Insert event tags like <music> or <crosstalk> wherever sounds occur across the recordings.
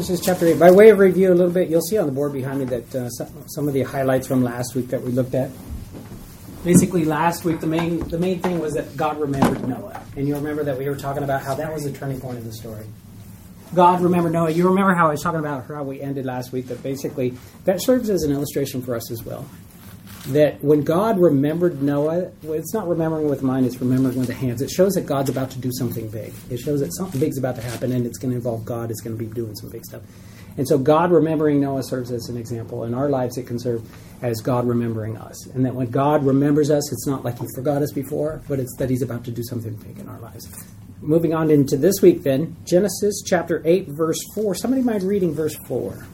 Genesis chapter 8. By way of review, a little bit, you'll see on the board behind me that uh, some, of the highlights from last week that we looked at. Basically, last week the main the main thing was that God remembered Noah, and you remember that we were talking about how that was the turning point of the story. God remembered Noah. You remember how I was talking about how we ended last week. That basically that serves as an illustration for us as well. That when God remembered Noah, it's not remembering with mind; it's remembering with the hands. It shows that God's about to do something big. It shows that something big's about to happen, and it's going to involve God. It's going to be doing some big stuff. And so, God remembering Noah serves as an example. In our lives, it can serve as God remembering us. And that when God remembers us, it's not like He forgot us before, but it's that He's about to do something big in our lives. Moving on into this week, then, Genesis chapter 8, verse 4. Somebody mind reading verse 4.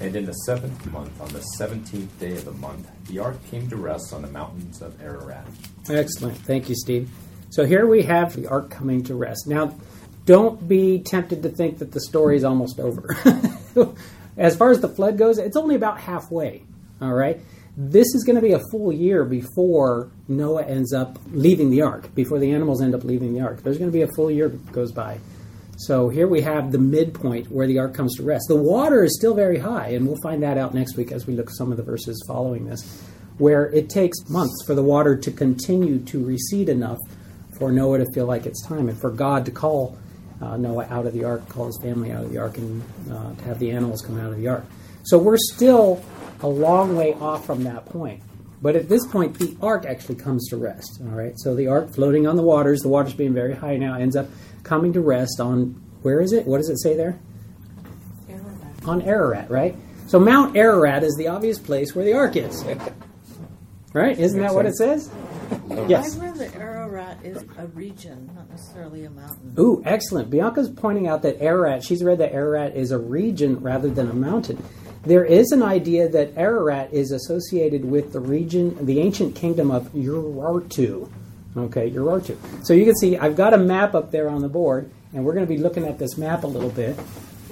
And in the seventh month, on the seventeenth day of the month, the ark came to rest on the mountains of Ararat. Excellent. Thank you, Steve. So here we have the ark coming to rest. Now, don't be tempted to think that the story is almost over. <laughs> as far as the flood goes, it's only about halfway. All right? This is going to be a full year before Noah ends up leaving the ark, before the animals end up leaving the ark. There's going to be a full year goes by. So here we have the midpoint where the ark comes to rest. The water is still very high, and we'll find that out next week as we look at some of the verses following this, where it takes months for the water to continue to recede enough for Noah to feel like it's time and for God to call uh, Noah out of the ark, call his family out of the ark, and uh, to have the animals come out of the ark. So we're still a long way off from that point. But at this point, the ark actually comes to rest. All right, so the ark floating on the waters, the waters being very high now, ends up coming to rest on where is it? What does it say there? Ararat. On Ararat, right? So Mount Ararat is the obvious place where the ark is. <laughs> Right? Isn't that what it says? Oh. Yes. I read that Ararat is a region, not necessarily a mountain. Ooh, excellent. Bianca's pointing out that Ararat, she's read that Ararat is a region rather than a mountain. There is an idea that Ararat is associated with the region, the ancient kingdom of Urartu. Okay, Urartu. So you can see I've got a map up there on the board, and we're going to be looking at this map a little bit.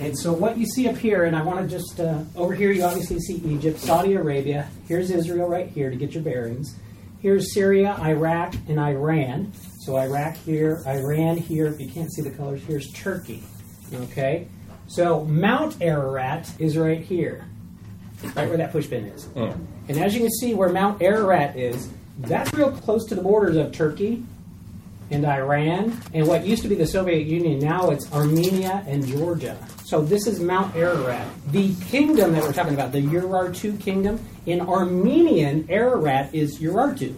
And so what you see up here, and I want to just, uh, over here you obviously see Egypt, Saudi Arabia. Here's Israel right here to get your bearings. Here's Syria, Iraq, and Iran. So Iraq here, Iran here. If you can't see the colors, here's Turkey. Okay? So Mount Ararat is right here, right where that pushpin is. Hmm. And as you can see, where Mount Ararat is, that's real close to the borders of Turkey and Iran and what used to be the Soviet Union. Now it's Armenia and Georgia. So this is Mount Ararat. The kingdom that we're talking about, the Urartu kingdom, in Armenian, Ararat is Urartu.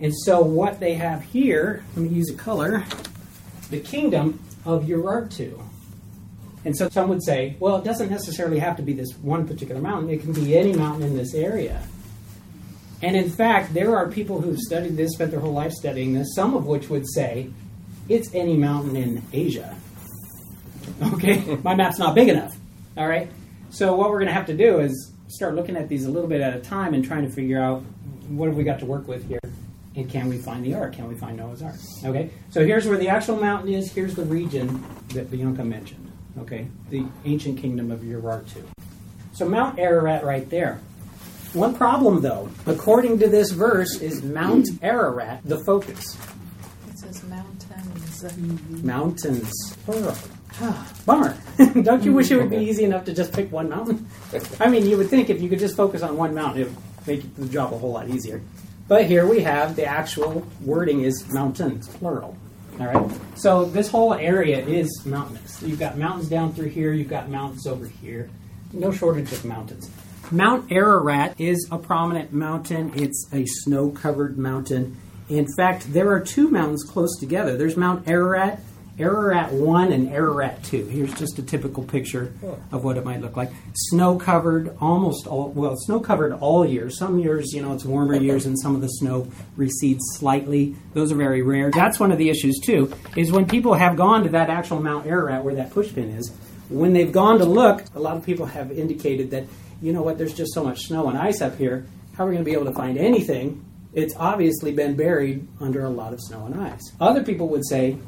And so what they have here, let me use a color, the kingdom of Urartu. And so some would say, well, it doesn't necessarily have to be this one particular mountain. It can be any mountain in this area. And in fact, there are people who've studied this, spent their whole life studying this, some of which would say it's any mountain in Asia. Okay? <laughs> My map's not big enough. All right? So what we're going to have to do is start looking at these a little bit at a time and trying to figure out what have we got to work with here. And can we find the ark? Can we find Noah's ark? Okay? So here's where the actual mountain is. Here's the region that Bianca mentioned. Okay? The ancient kingdom of Urartu. So Mount Ararat right there. One problem, though, according to this verse, is Mount Ararat the focus. It says mountains. Mountains, plural. Bummer. <laughs> Don't you wish it would be easy enough to just pick one mountain? I mean, you would think if you could just focus on one mountain, it would make the job a whole lot easier. But here we have the actual wording is mountains, plural. All right. So this whole area is mountainous. You've got mountains down through here. You've got mountains over here. No shortage of mountains. Mount Ararat is a prominent mountain. It's a snow-covered mountain. In fact, there are two mountains close together. There's Mount Ararat, Ararat 1 and Ararat 2. Here's just a typical picture of what it might look like. Snow covered almost all, well, snow covered all year. Some years, you know, it's warmer years and some of the snow recedes slightly. Those are very rare. That's one of the issues, too, is when people have gone to that actual Mount Ararat where that pushpin is, when they've gone to look, a lot of people have indicated that, you know what, there's just so much snow and ice up here. How are we going to be able to find anything? It's obviously been buried under a lot of snow and ice. Other people would say,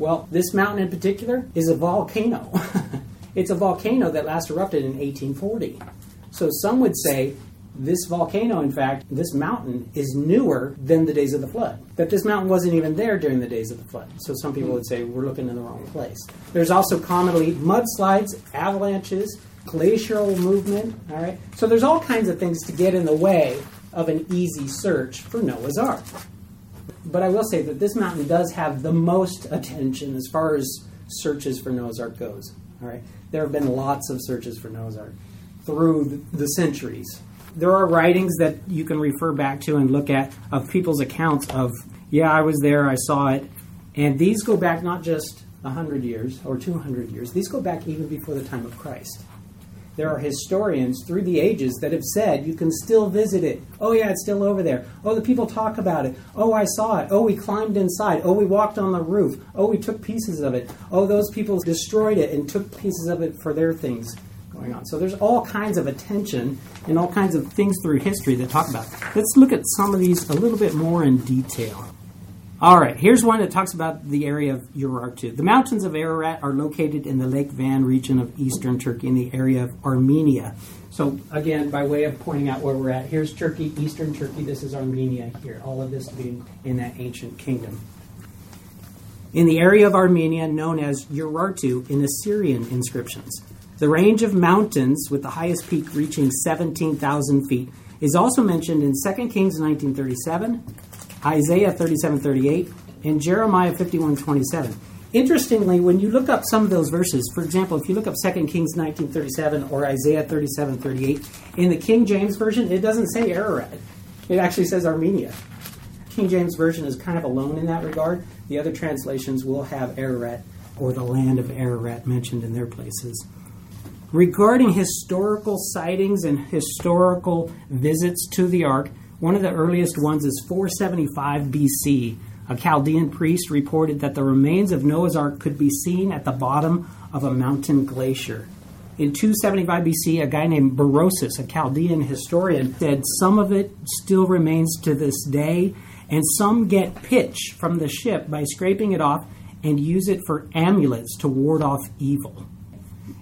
well, this mountain in particular is a volcano. <laughs> it's a volcano that last erupted in 1840. So some would say this volcano, in fact, this mountain is newer than the days of the flood. That this mountain wasn't even there during the days of the flood. So some people would say we're looking in the wrong place. There's also commonly mudslides, avalanches, glacial movement. All right. So there's all kinds of things to get in the way of an easy search for Noah's Ark. But I will say that this mountain does have the most attention as far as searches for Noah's Ark goes. All right. There have been lots of searches for Noah's Ark through the centuries. There are writings that you can refer back to and look at of people's accounts of, yeah, I was there, I saw it. And these go back not just 100 years or 200 years, these go back even before the time of Christ. There are historians through the ages that have said you can still visit it. Oh, yeah, it's still over there. Oh, the people talk about it. Oh, I saw it. Oh, we climbed inside. Oh, we walked on the roof. Oh, we took pieces of it. Oh, those people destroyed it and took pieces of it for their things going on. So there's all kinds of attention and all kinds of things through history that talk about. It. Let's look at some of these a little bit more in detail. All right, here's one that talks about the area of Urartu. The mountains of Ararat are located in the Lake Van region of eastern Turkey in the area of Armenia. So, again, by way of pointing out where we're at, here's Turkey, eastern Turkey, this is Armenia here, all of this being in that ancient kingdom. In the area of Armenia known as Urartu in Assyrian inscriptions. The range of mountains with the highest peak reaching 17,000 feet is also mentioned in 2 Kings 1937 Isaiah 37:38, and Jeremiah 51:27. Interestingly, when you look up some of those verses, for example, if you look up 2 Kings 19:37 or Isaiah 37:38, in the King James version, it doesn't say Ararat. It actually says Armenia. King James version is kind of alone in that regard. The other translations will have Ararat or the land of Ararat mentioned in their places. Regarding historical sightings and historical visits to the ark, one of the earliest ones is 475 BC. A Chaldean priest reported that the remains of Noah's Ark could be seen at the bottom of a mountain glacier. In 275 BC, a guy named Berosus, a Chaldean historian, said some of it still remains to this day, and some get pitch from the ship by scraping it off and use it for amulets to ward off evil.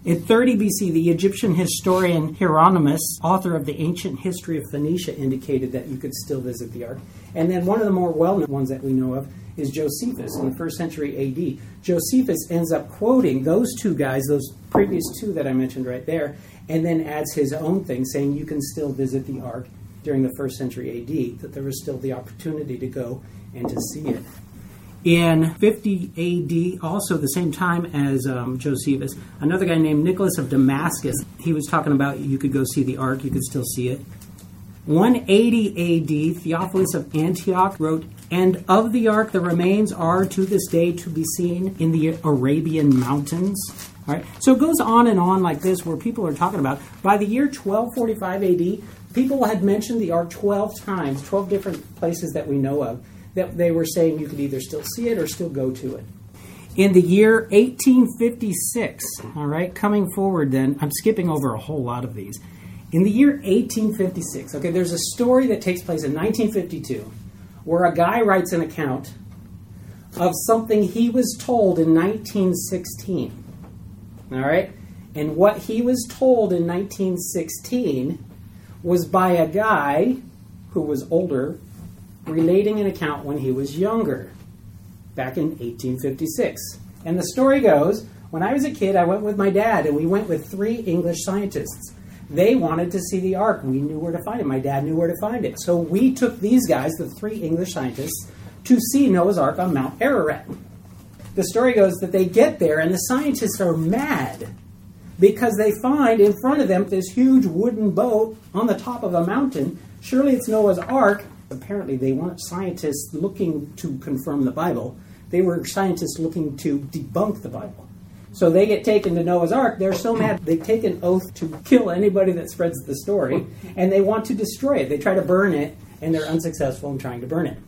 In 30 BC, the Egyptian historian Hieronymus, author of the ancient history of Phoenicia, indicated that you could still visit the ark. And then one of the more well known ones that we know of is Josephus in the first century AD. Josephus ends up quoting those two guys, those previous two that I mentioned right there, and then adds his own thing saying you can still visit the ark during the first century AD, that there was still the opportunity to go and to see it. In 50 AD, also the same time as um, Josephus, another guy named Nicholas of Damascus, he was talking about you could go see the ark, you could still see it. 180 AD, Theophilus of Antioch wrote, And of the ark the remains are to this day to be seen in the Arabian mountains. All right? So it goes on and on like this, where people are talking about. By the year 1245 AD, people had mentioned the ark 12 times, 12 different places that we know of that they were saying you could either still see it or still go to it. In the year 1856, all right, coming forward then, I'm skipping over a whole lot of these. In the year 1856, okay, there's a story that takes place in 1952 where a guy writes an account of something he was told in 1916. All right? And what he was told in 1916 was by a guy who was older relating an account when he was younger, back in 1856. And the story goes when I was a kid, I went with my dad, and we went with three English scientists. They wanted to see the Ark. We knew where to find it. My dad knew where to find it. So we took these guys, the three English scientists, to see Noah's Ark on Mount Ararat. The story goes that they get there, and the scientists are mad because they find in front of them this huge wooden boat on the top of a mountain. Surely it's Noah's Ark, apparently they weren't scientists looking to confirm the Bible. They were scientists looking to debunk the Bible. So they get taken to Noah's Ark. They're so mad they take an oath to kill anybody that spreads the story, and they want to destroy it. They try to burn it, and they're unsuccessful in trying to burn it.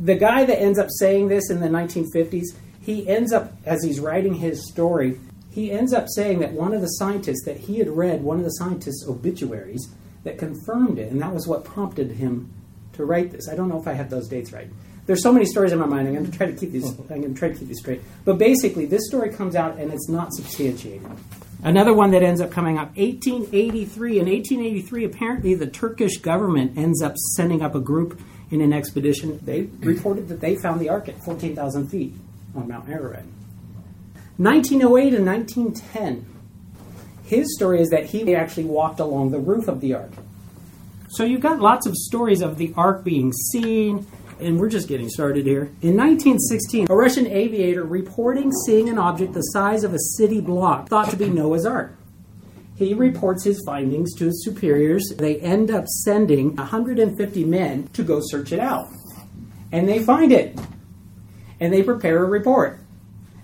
The guy that ends up saying this in the 1950s, he ends up, as he's writing his story, he ends up saying that one of the scientists that he had read, one of the scientists' obituaries, that confirmed it, and that was what prompted him to write this. I don't know if I have those dates right. There's so many stories in my mind. I'm going to try to keep these. I'm going to try to keep these straight. But basically, this story comes out and it's not substantiated. Another one that ends up coming up, 1883. In 1883, apparently the Turkish government ends up sending up a group in an expedition. They reported that they found the Ark at 14,000 feet on Mount Ararat. 1908 and 1910. His story is that he actually walked along the roof of the Ark. So you've got lots of stories of the Ark being seen, and we're just getting started here. In 1916, a Russian aviator reporting seeing an object the size of a city block thought to be Noah's Ark. He reports his findings to his superiors. They end up sending 150 men to go search it out. And they find it. And they prepare a report.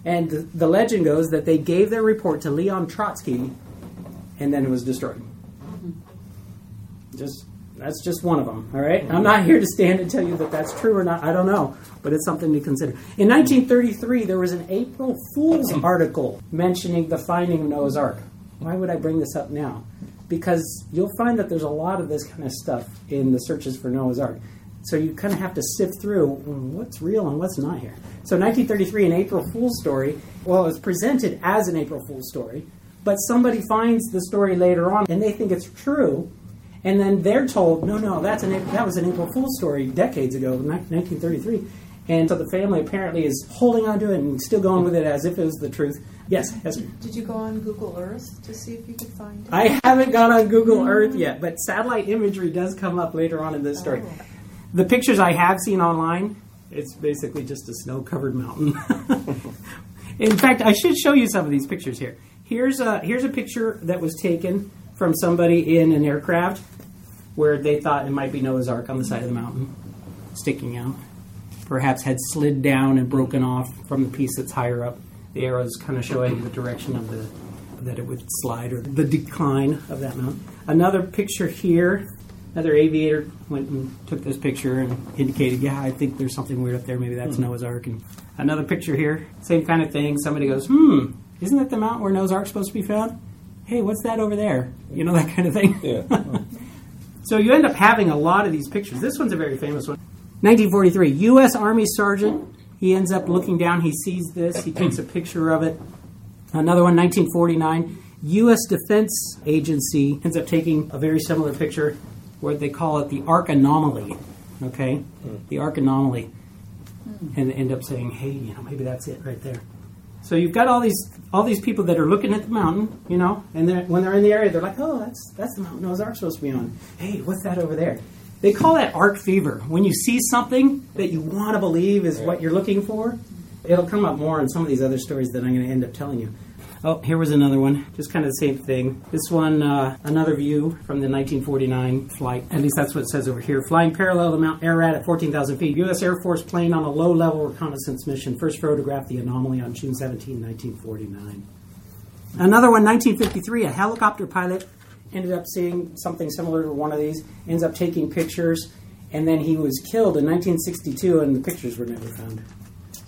And the, the legend goes that they gave their report to Leon Trotsky, and then it was destroyed. Mm-hmm. Just that's just one of them. All right? I'm not here to stand and tell you that that's true or not. I don't know, but it's something to consider. In 1933, there was an April Fool's <clears throat> article mentioning the finding of Noah's Ark. Why would I bring this up now? Because you'll find that there's a lot of this kind of stuff in the searches for Noah's Ark. So you kind of have to sift through mm, what's real and what's not here. So 1933, an April Fool's story, well, it was presented as an April Fool's story, but somebody finds the story later on and they think it's true, and then they're told, no, no, that's an that was an April Fool's story decades ago, 1933. And so the family apparently is holding on to it and still going with it as if it was the truth. Yes, Esther. Did you go on Google Earth to see if you could find it? I haven't gone on Google mm. Earth yet, but satellite imagery does come up later on in this story. Oh. The pictures I have seen online, it's basically just a snow covered mountain. <laughs> in fact, I should show you some of these pictures here. Here's a, here's a picture that was taken from somebody in an aircraft where they thought it might be Noah's Ark on the side of the mountain, sticking out. Perhaps had slid down and broken off from the piece that's higher up. The arrows kind of showing the direction of the that it would slide or the decline of that mountain. Another picture here. Another aviator went and took this picture and indicated, yeah, I think there's something weird up there. Maybe that's Noah's Ark. And another picture here, same kind of thing. Somebody goes, hmm, isn't that the mountain where Noah's Ark's supposed to be found? Hey, what's that over there? You know, that kind of thing. Yeah. <laughs> So you end up having a lot of these pictures. This one's a very famous one. 1943, U.S. Army Sergeant. He ends up looking down. He sees this. He takes a picture of it. Another one, 1949, U.S. Defense Agency ends up taking a very similar picture where they call it the Ark Anomaly. Okay? Hmm. The Ark Anomaly. And end up saying, hey, you know, maybe that's it right there. So you've got all these all these people that are looking at the mountain, you know, and they're, when they're in the area, they're like, "Oh, that's that's the mountain Ark supposed to be on." Hey, what's that over there? They call that ark fever. When you see something that you want to believe is what you're looking for, it'll come up more in some of these other stories that I'm going to end up telling you. Oh, here was another one. Just kind of the same thing. This one, uh, another view from the 1949 flight. At least that's what it says over here. Flying parallel to Mount Ararat at 14,000 feet. U.S. Air Force plane on a low level reconnaissance mission. First photographed the anomaly on June 17, 1949. Another one, 1953. A helicopter pilot ended up seeing something similar to one of these, ends up taking pictures, and then he was killed in 1962, and the pictures were never found.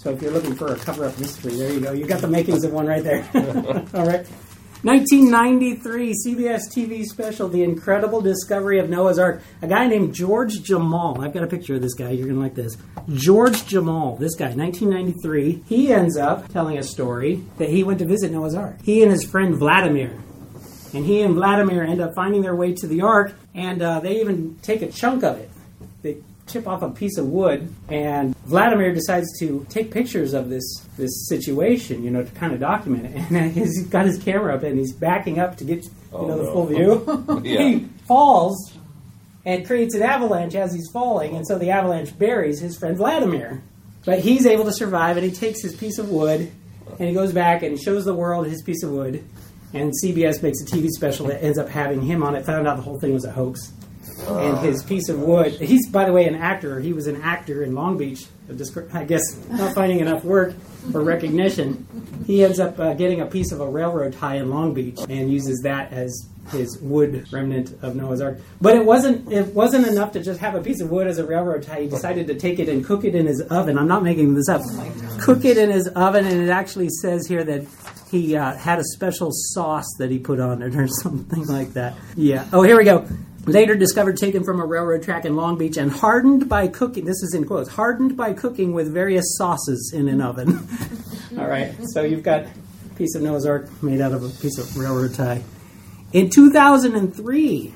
So if you're looking for a cover up mystery, there you go. You got the makings of one right there. <laughs> All right. 1993 CBS TV special, The Incredible Discovery of Noah's Ark. A guy named George Jammal. I've got a picture of this guy. You're going to like this. George Jammal, this guy, 1993. He ends up telling a story that he went to visit Noah's Ark. He and his friend Vladimir. And he and Vladimir end up finding their way to the Ark, and uh, they even take a chunk of it. They chip off a piece of wood, and Vladimir decides to take pictures of this this situation, you know, to kind of document it. <laughs> And he's got his camera up, and he's backing up to get you Oh, know the no. full view. <laughs> <laughs> Yeah. he falls and creates an avalanche as he's falling, and so the avalanche buries his friend Vladimir. But he's able to survive, and he takes his piece of wood, and he goes back and shows the world his piece of wood. And CBS makes a TV special that ends up having him on it. Found out the whole thing was a hoax and his piece of wood. He's, by the way, an actor. He was an actor in Long Beach. I guess not finding enough work for recognition. He ends up uh, getting a piece of a railroad tie in Long Beach and uses that as his wood remnant of Noah's Ark. But it wasn't. It wasn't enough to just have a piece of wood as a railroad tie. He decided to take it and cook it in his oven. I'm not making this up. Cook it in his oven, and it actually says here that he uh, had a special sauce that he put on it or <laughs> something like that. Yeah. Oh, here we go. Later discovered taken from a railroad track in Long Beach and hardened by cooking. This is in quotes. Hardened by cooking with various sauces in an oven. <laughs> All right. So you've got a piece of Noah's Ark made out of a piece of railroad tie. In 2003,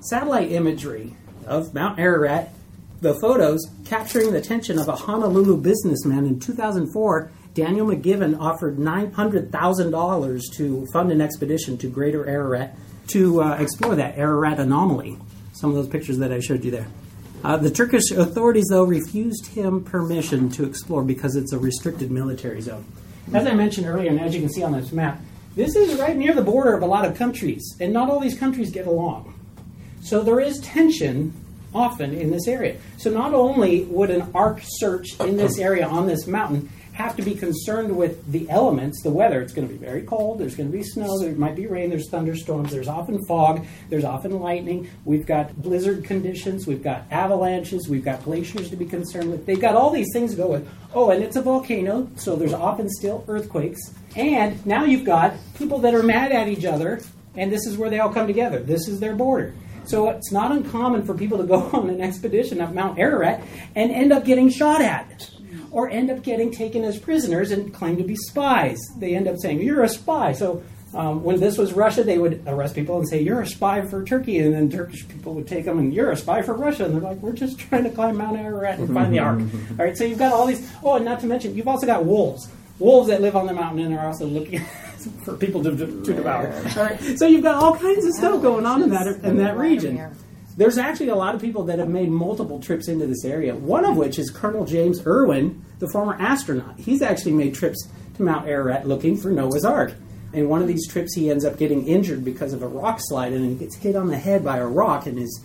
satellite imagery of Mount Ararat, the photos capturing the attention of a Honolulu businessman in 2004. Daniel McGivern offered $900,000 to fund an expedition to Greater Ararat to uh, explore that Ararat anomaly. Some of those pictures that I showed you there. Uh, the Turkish authorities, though, refused him permission to explore because it's a restricted military zone. As I mentioned earlier, and as you can see on this map, this is right near the border of a lot of countries, and not all these countries get along. So there is tension often in this area. So not only would an ark search in this area on this mountain have to be concerned with the elements, the weather. It's going to be very cold. There's going to be snow. There might be rain. There's thunderstorms. There's often fog. There's often lightning. We've got blizzard conditions. We've got avalanches. We've got glaciers to be concerned with. They've got all these things to go with. Oh, and it's a volcano, so there's often still earthquakes. And now you've got people that are mad at each other, and this is where they all come together. This is their border. So it's not uncommon for people to go <laughs> on an expedition up Mount Ararat and end up getting shot at or end up getting taken as prisoners and claim to be spies. They end up saying, You're a spy. So um, when this was Russia, they would arrest people and say, You're a spy for Turkey. And then Turkish people would take them and you're a spy for Russia. And they're like, We're just <laughs> trying to climb Mount Ararat and find the Ark. All right, so you've got all these. Oh, and not to mention, you've also got wolves. Wolves that live on the mountain and are also looking <laughs> for people to, to, to devour. All right, <laughs> so you've got all kinds of stuff going on in that in that region. There's actually a lot of people that have made multiple trips into this area. One of which is Colonel James Irwin, the former astronaut. He's actually made trips to Mount Ararat looking for Noah's Ark. And one of these trips, he ends up getting injured because of a rock slide, and he gets hit on the head by a rock and is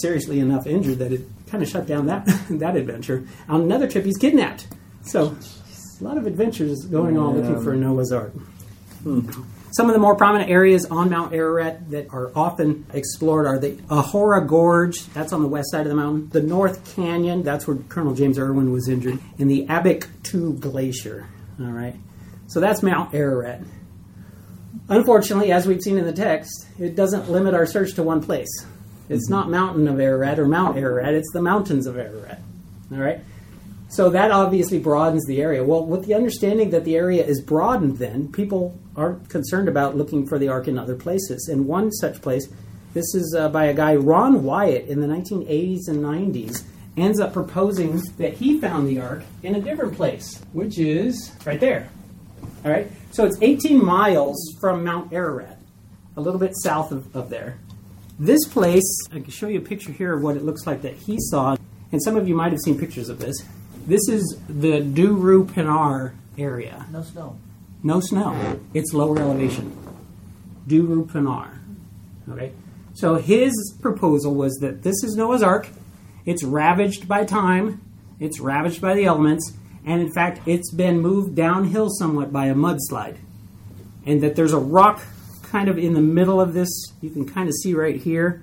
seriously enough injured that it kind of shut down that <laughs> that adventure. On another trip, he's kidnapped. So, a lot of adventures going on looking for Noah's Ark. Hmm. Some of the more prominent areas on Mount Ararat that are often explored are the Ahora Gorge, that's on the west side of the mountain, the North Canyon, that's where Colonel James Irwin was injured, and the Abich 2 Glacier. All right, so that's Mount Ararat. Unfortunately, as we've seen in the text, it doesn't limit our search to one place. It's mm-hmm. not Mountain of Ararat or Mount Ararat, it's the mountains of Ararat. All right? So that obviously broadens the area. Well, with the understanding that the area is broadened, then people aren't concerned about looking for the ark in other places. And one such place, this is uh, by a guy, Ron Wyatt, in the 1980s and 90s, ends up proposing that he found the ark in a different place, which is right there. All right, so it's 18 miles from Mount Ararat, a little bit south of, of there. This place, I can show you a picture here of what it looks like that he saw, and some of you might have seen pictures of this. This is the Duru Pinar area. No snow. No snow. It's lower elevation. Duru Pinar. Okay. So his proposal was that this is Noah's Ark. It's ravaged by time. It's ravaged by the elements. And in fact, it's been moved downhill somewhat by a mudslide. And that there's a rock kind of in the middle of this. You can kind of see right here.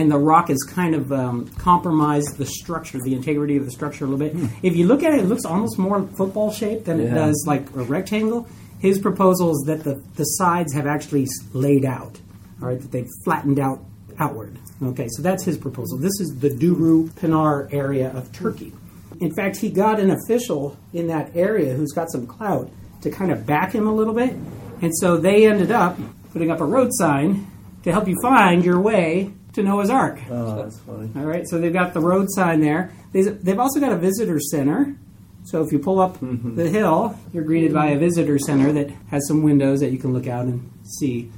And the rock has kind of um, compromised the structure, the integrity of the structure a little bit. If you look at it, it looks almost more football shaped than it does like a rectangle. His proposal is that the, the sides have actually laid out, all right, that they've flattened out outward. Okay, so that's his proposal. This is the Duru Pinar area of Turkey. In fact, he got an official in that area who's got some clout to kind of back him a little bit. And so they ended up putting up a road sign to help you find your way to Noah's Ark. Oh, that's funny. All right, so they've got the road sign there. They- They've also got a visitor center. So if you pull up the hill, you're greeted by a visitor center that has some windows that you can look out and see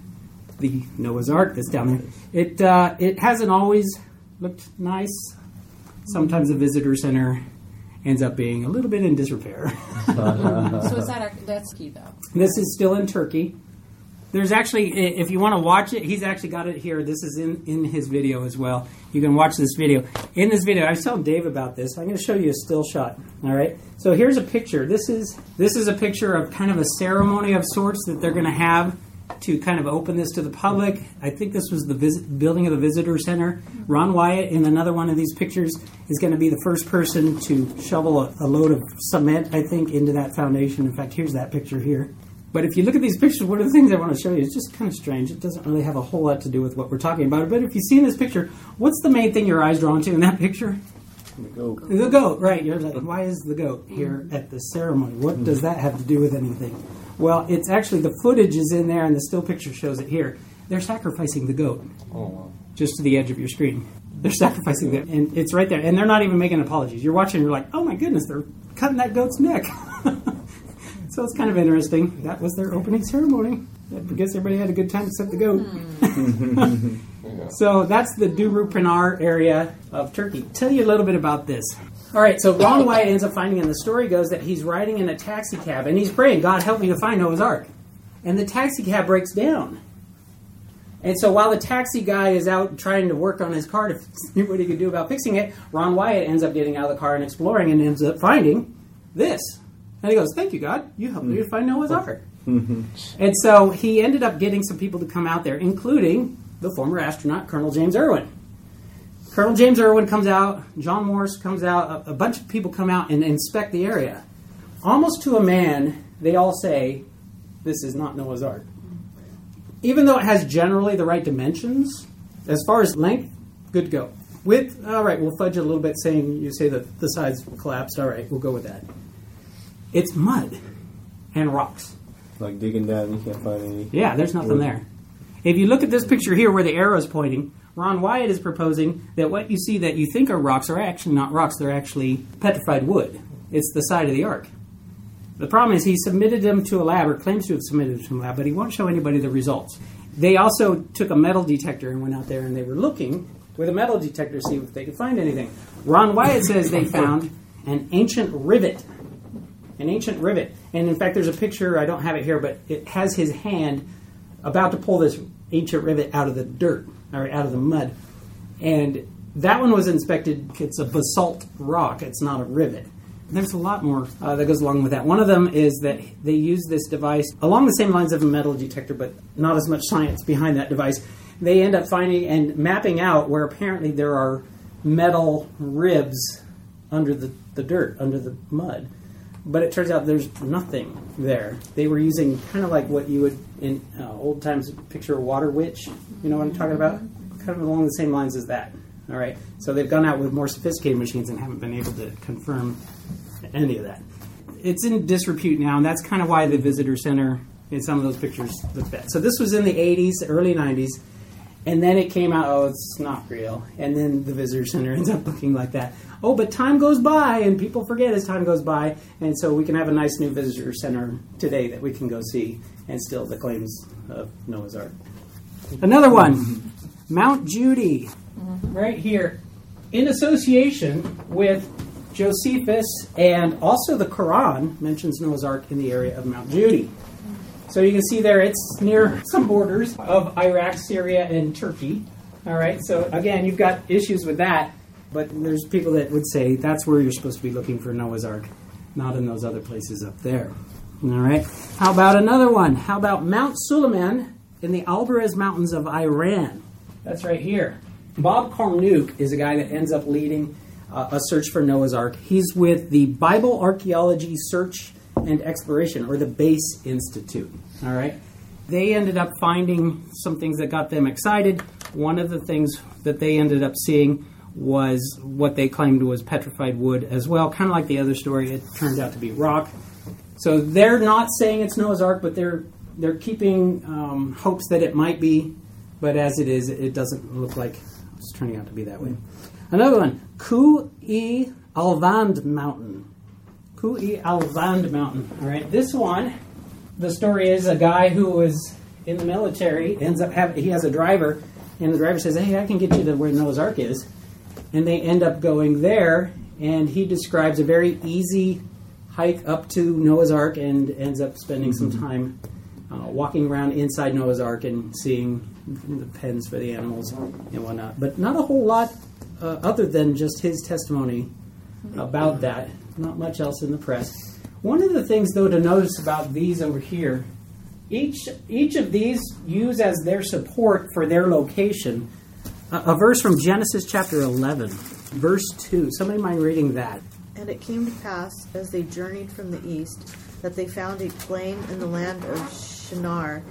the Noah's Ark that's down there. It uh, it hasn't always looked nice. Sometimes the visitor center ends up being a little bit in disrepair. <laughs> So is that <laughs> our, that's key though? This is still in Turkey. There's actually, if you want to watch it, he's actually got it here. This is in, in his video as well. You can watch this video. In this video, I was telling Dave about this. I'm going to show you a still shot. All right. So here's a picture. This is this is a picture of kind of a ceremony of sorts that they're going to have to kind of open this to the public. I think this was the visit, building of the visitor center. Ron Wyatt in another one of these pictures is going to be the first person to shovel a, a load of cement, I think, into that foundation. In fact, here's that picture here. But if you look at these pictures, one of the things I want to show you is just kind of strange. It doesn't really have a whole lot to do with what we're talking about. But if you see in this picture, what's the main thing your eyes drawn to in that picture? The goat. The goat, right. You're like, why is the goat here at the ceremony? What does that have to do with anything? Well, it's actually the footage is in there and the still picture shows it here. They're sacrificing the goat Oh, wow. just to the edge of your screen. They're sacrificing it, and it's right there. And they're not even making apologies. You're watching, you're like, oh my goodness, they're cutting that goat's neck. <laughs> so it's kind of interesting. That was their opening ceremony. I guess everybody had a good time except the goat. Hmm. <laughs> so that's the Duru Pinar area of Turkey. Tell you a little bit about this. All right, so Ron Wyatt ends up finding, and the story goes that he's riding in a taxi cab and he's praying, God help me to find Noah's Ark. And the taxi cab breaks down. And so while the taxi guy is out trying to work on his car to <laughs> see what he can do about fixing it, Ron Wyatt ends up getting out of the car and exploring and ends up finding this. And he goes, Thank you, God. You helped me to find Noah's Ark. and so he ended up getting some people to come out there, including the former astronaut, Colonel James Irwin. Colonel James Irwin comes out, John Morris comes out, a, a bunch of people come out and inspect the area. Almost to a man, they all say, This is not Noah's Ark even though it has generally the right dimensions, as far as length, good to go. Width, all right, we'll fudge it a little bit, saying you say that the sides collapsed. All right, we'll go with that. It's mud and rocks. Like digging down, you can't find any. Yeah, there's nothing there. If you look at this picture here where the arrow is pointing, Ron Wyatt is proposing that what you see that you think are rocks are actually not rocks, they're actually petrified wood. It's the side of the ark. The problem is he submitted them to a lab, or claims to have submitted them to a lab, but he won't show anybody the results. They also took a metal detector and went out there and they were looking with a metal detector to see if they could find anything. Ron Wyatt says they found an ancient rivet. An ancient rivet. And in fact, there's a picture, I don't have it here, but it has his hand about to pull this ancient rivet out of the dirt, or out of the mud. And that one was inspected, it's a basalt rock, it's not a rivet. There's a lot more uh, that goes along with that. One of them is that they use this device along the same lines of a metal detector, but not as much science behind that device. They end up finding and mapping out where apparently there are metal ribs under the, the dirt, under the mud. But it turns out there's nothing there. They were using kind of like what you would in uh, old times picture a water witch. You know what I'm talking about? Kind of along the same lines as that. All right. So they've gone out with more sophisticated machines and haven't been able to confirm any of that. It's in disrepute now, and that's kind of why the visitor center in some of those pictures look bad. So this was in the 80s, early 90s, and then it came out, oh, it's not real. And then the visitor center <laughs> ends up looking like that. Oh, but time goes by, and people forget as time goes by, and so we can have a nice new visitor center today that we can go see, and still the claims of Noah's Ark. Another one, <laughs> Mount Judi, mm-hmm. right here, in association with Josephus and also the Quran mentions Noah's Ark in the area of Mount Judi. So you can see there it's near some borders of Iraq, Syria, and Turkey. All right, so again, you've got issues with that, but there's people that would say that's where you're supposed to be looking for Noah's Ark, not in those other places up there. All right, how about another one? How about Mount Suleiman in the Alborz Mountains of Iran? That's right here. Bob Cornuke is a guy that ends up leading uh, a search for Noah's Ark. He's with the Bible Archaeology Search and Exploration, or the Base Institute. All right. They ended up finding some things that got them excited. One of the things that they ended up seeing was what they claimed was petrified wood as well, kind of like the other story. It turned out to be rock. So they're not saying it's Noah's Ark, but they're they're keeping um, hopes that it might be. But as it is, it doesn't look like it's turning out to be that way. Another one, Ku e Alvand Mountain. Ku e Alvand Mountain. All right, this one, the story is a guy who was in the military ends up having he has a driver, and the driver says, "Hey, I can get you to where Noah's Ark is," and they end up going there, and he describes a very easy hike up to Noah's Ark and ends up spending some time uh, walking around inside Noah's Ark and seeing the pens for the animals and whatnot. But not a whole lot uh, other than just his testimony about that. Not much else in the press. One of the things, though, to notice about these over here, each each of these use as their support for their location a, a verse from Genesis chapter 11, verse 2. Somebody mind reading that? And it came to pass, as they journeyed from the east, that they found a plain in the land of Shinar,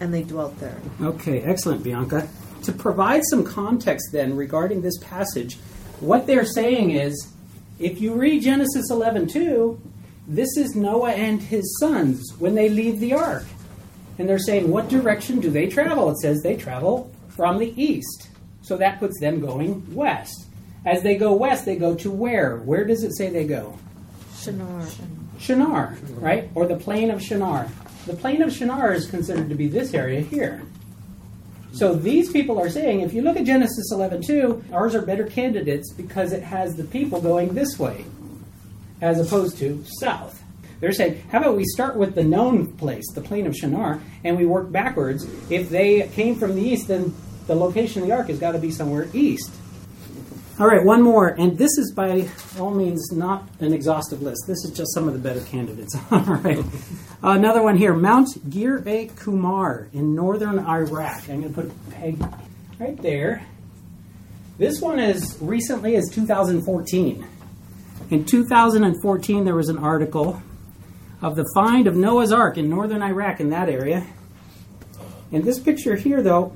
and they dwelt there. Okay, excellent, Bianca. To provide some context then regarding this passage, what they're saying is, if you read Genesis 11:2, this is Noah and his sons when they leave the ark. And they're saying, what direction do they travel? It says they travel from the east. So that puts them going west. As they go west, they go to where? Where does it say they go? Shinar. Shinar, right? Or the plain of Shinar. The plain of Shinar is considered to be this area here. So these people are saying, if you look at Genesis 11:2, ours are better candidates because it has the people going this way, as opposed to south. They're saying, how about we start with the known place, the plain of Shinar, and we work backwards. If they came from the east, then the location of the ark has got to be somewhere east. All right, one more, and this is by all means not an exhaustive list. This is just some of the better candidates. <laughs> all right, another one here: Mount Gir e Kumar in northern Iraq. I'm going to put a peg right there. This one is recently as 2014. In 2014, there was an article of the find of Noah's Ark in northern Iraq in that area. And this picture here, though,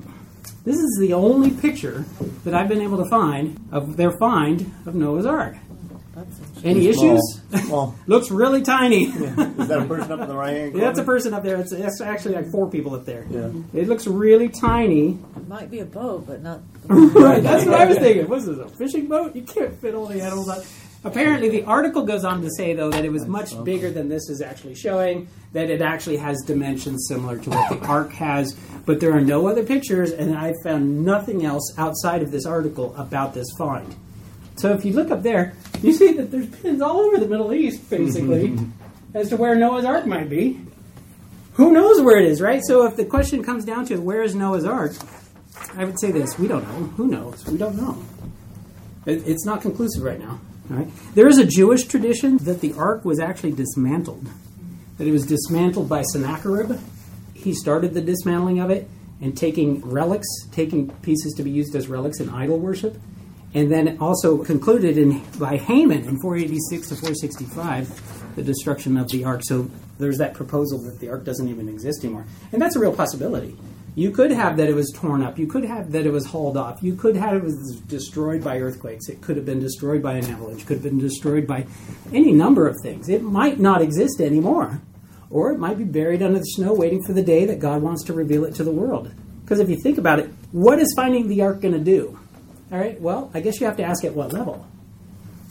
this is the only picture that I've been able to find of their find of Noah's Ark. Any Small. issues? Small. <laughs> Looks really tiny. Is that a person up in the right hand? Yeah, that's a person up there. It's, it's actually like four people up there. Yeah. It looks really tiny. It might be a boat, but not. <laughs> right, that's what I was <laughs> thinking. What's this, a fishing boat? You can't fit all the animals on. Apparently, the article goes on to say, though, that it was much bigger than this is actually showing, that it actually has dimensions similar to what the <laughs> Ark has, but there are no other pictures, and I found nothing else outside of this article about this find. So if you look up there, <laughs> you see that there's pins all over the Middle East, basically, <laughs> as to where Noah's Ark might be. Who knows where it is, right? So if the question comes down to where is Noah's Ark, I would say this: we don't know. Who knows? We don't know. It's not conclusive right now. Right. There is a Jewish tradition that the ark was actually dismantled. That it was dismantled by Sennacherib. He started the dismantling of it and taking relics, taking pieces to be used as relics in idol worship, and then also concluded in by Haman in 486 to 465 the destruction of the ark. So there's that proposal that the ark doesn't even exist anymore, and that's a real possibility. You could have that it was torn up. You could have that it was hauled off. You could have it was destroyed by earthquakes. It could have been destroyed by an avalanche. Could have been destroyed by any number of things. It might not exist anymore, or it might be buried under the snow, waiting for the day that God wants to reveal it to the world. Because if you think about it, what is finding the ark going to do? All right. Well, I guess you have to ask at what level.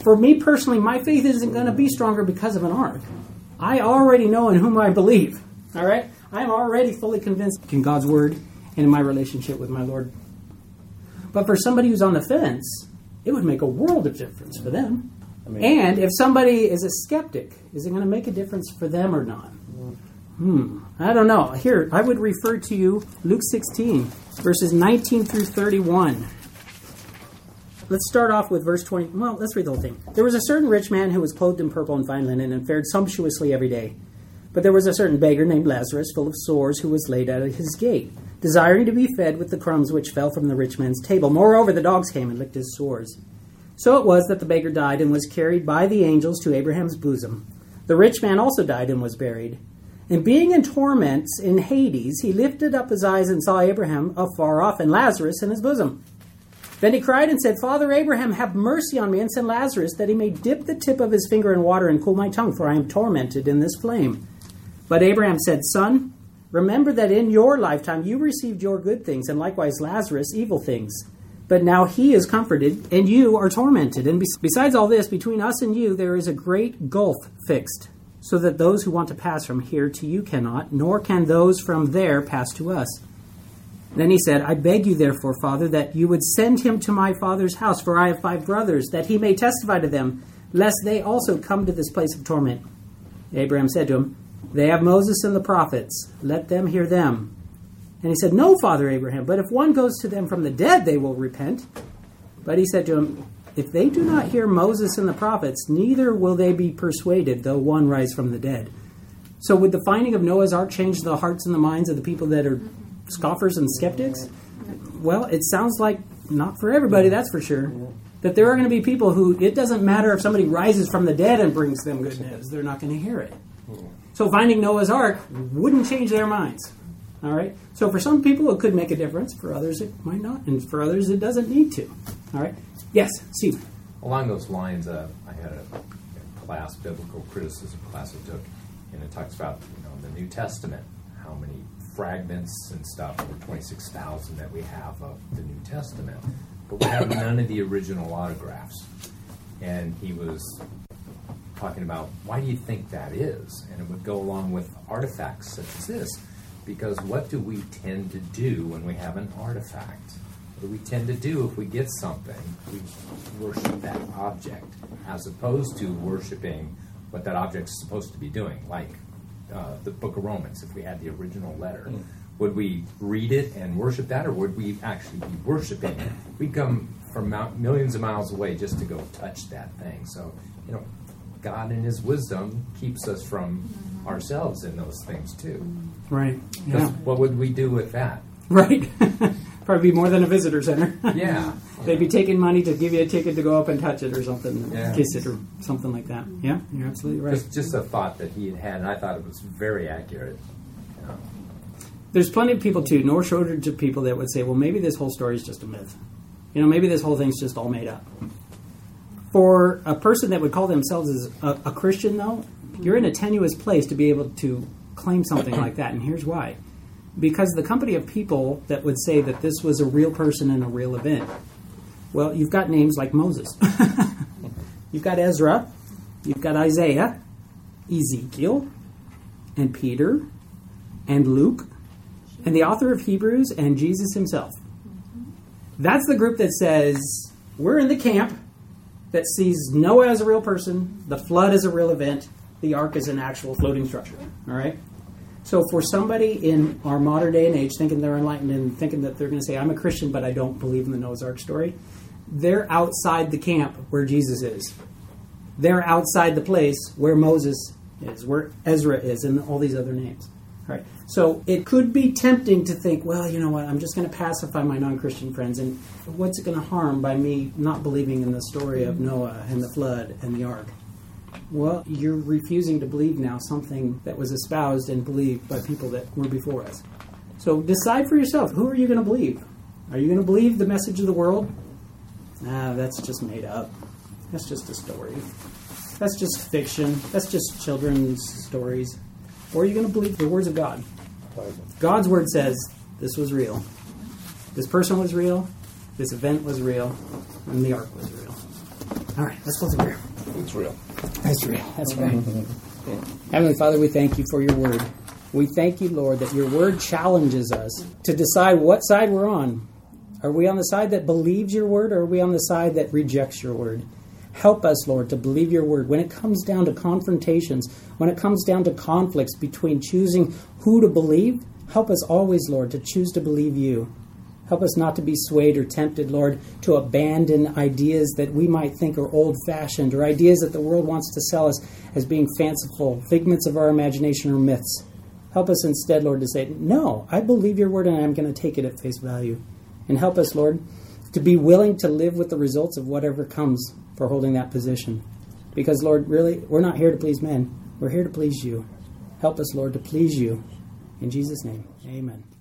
For me personally, my faith isn't going to be stronger because of an ark. I already know in whom I believe. All right? I'm already fully convinced in God's word and in my relationship with my Lord. But for somebody who's on the fence, it would make a world of difference for them. I mean- and if somebody is a skeptic, is it going to make a difference for them or not? Hmm. I don't know. Here, I would refer to you Luke 16, verses 19 through 31. Let's start off with verse 20. Well, let's read the whole thing. There was a certain rich man who was clothed in purple and fine linen and fared sumptuously every day. But there was a certain beggar named Lazarus, full of sores, who was laid at his gate, desiring to be fed with the crumbs which fell from the rich man's table. Moreover, the dogs came and licked his sores. So it was that the beggar died and was carried by the angels to Abraham's bosom. The rich man also died and was buried. And being in torments in Hades, he lifted up his eyes and saw Abraham afar off and Lazarus in his bosom. Then he cried and said, Father Abraham, have mercy on me and send Lazarus that he may dip the tip of his finger in water and cool my tongue, for I am tormented in this flame. But Abraham said, Son, remember that in your lifetime you received your good things, and likewise Lazarus evil things. But now he is comforted, and you are tormented. And besides all this, between us and you there is a great gulf fixed, so that those who want to pass from here to you cannot, nor can those from there pass to us. Then he said, I beg you, therefore, Father, that you would send him to my father's house, for I have five brothers, that he may testify to them, lest they also come to this place of torment. Abraham said to him, They have Moses and the prophets. Let them hear them. And he said, No, Father Abraham, but if one goes to them from the dead, they will repent. But he said to him, If they do not hear Moses and the prophets, neither will they be persuaded, though one rise from the dead. So, would the finding of Noah's Ark change the hearts and the minds of the people that are scoffers and skeptics? Well, it sounds like not for everybody, that's for sure. That there are going to be people who, it doesn't matter if somebody rises from the dead and brings them good news, they're not going to hear it. So, finding Noah's Ark wouldn't change their minds. All right? So, for some people, it could make a difference. For others, it might not. And for others, it doesn't need to. All right? Yes, Steve. along those lines, uh, I had a, a class, biblical criticism class I took, and it talks about you know the New Testament, how many fragments and stuff, over twenty six thousand that we have of the New Testament, but we have none of the original autographs. And he was talking about why do you think that is, and it would go along with artifacts such as this, because what do we tend to do when we have an artifact? What do we tend to do if we get something? We worship that object as opposed to worshiping what that object is supposed to be doing, like uh, the book of Romans, if we had the original letter. Would we read it and worship that, or would we actually be worshiping it? We'd come from mount, millions of miles away just to go touch that thing. So, you know, God in His wisdom keeps us from ourselves in those things too. Right. Yeah. what would we do with that? Right. <laughs> Probably be more than a visitor center. Yeah. <laughs> They'd be taking money to give you a ticket to go up and touch it or something, Yeah. kiss it or something like that. Yeah, you're absolutely right. Just, just a thought that he had had, and I thought it was very accurate. There's plenty of people too, nor shortage of people that would say, well, maybe this whole story is just a myth. You know, maybe this whole thing's just all made up. For a person that would call themselves as a, a Christian, though, you're in a tenuous place to be able to claim something like that, and here's why. Because the company of people that would say that this was a real person and a real event, well, you've got names like Moses. <laughs> you've got Ezra, you've got Isaiah, Ezekiel, and Peter, and Luke, and the author of Hebrews, and Jesus himself. That's the group that says, we're in the camp that sees Noah as a real person, the flood as a real event, the ark as an actual floating structure. All right? So for somebody in our modern day and age thinking they're enlightened and thinking that they're going to say, I'm a Christian, but I don't believe in the Noah's Ark story, they're outside the camp where Jesus is. They're outside the place where Moses is, where Ezra is, and all these other names. Right. So it could be tempting to think, well, you know what, I'm just going to pacify my non Christian friends, and what's it going to harm by me not believing in the story of Noah and the flood and the ark? Well, you're refusing to believe now something that was espoused and believed by people that were before us. So decide for yourself who are you going to believe? Are you going to believe the message of the world? Ah, that's just made up. That's just a story. That's just fiction. That's just children's stories. Or are you going to believe the words of God? God's word says this was real. This person was real. This event was real. And the ark was real. All right, let's close the prayer. It's real. That's real. That's right. Heavenly Father, we thank you for your word. We thank you, Lord, that your word challenges us to decide what side we're on. Are we on the side that believes your word, or are we on the side that rejects your word? Help us, Lord, to believe your word. When it comes down to confrontations, when it comes down to conflicts between choosing who to believe, help us always, Lord, to choose to believe you. Help us not to be swayed or tempted, Lord, to abandon ideas that we might think are old fashioned or ideas that the world wants to sell us as being fanciful, figments of our imagination or myths. Help us instead, Lord, to say, No, I believe your word and I'm going to take it at face value. And help us, Lord, to be willing to live with the results of whatever comes for holding that position. Because, Lord, really, we're not here to please men, we're here to please you. Help us, Lord, to please you. In Jesus' name, amen.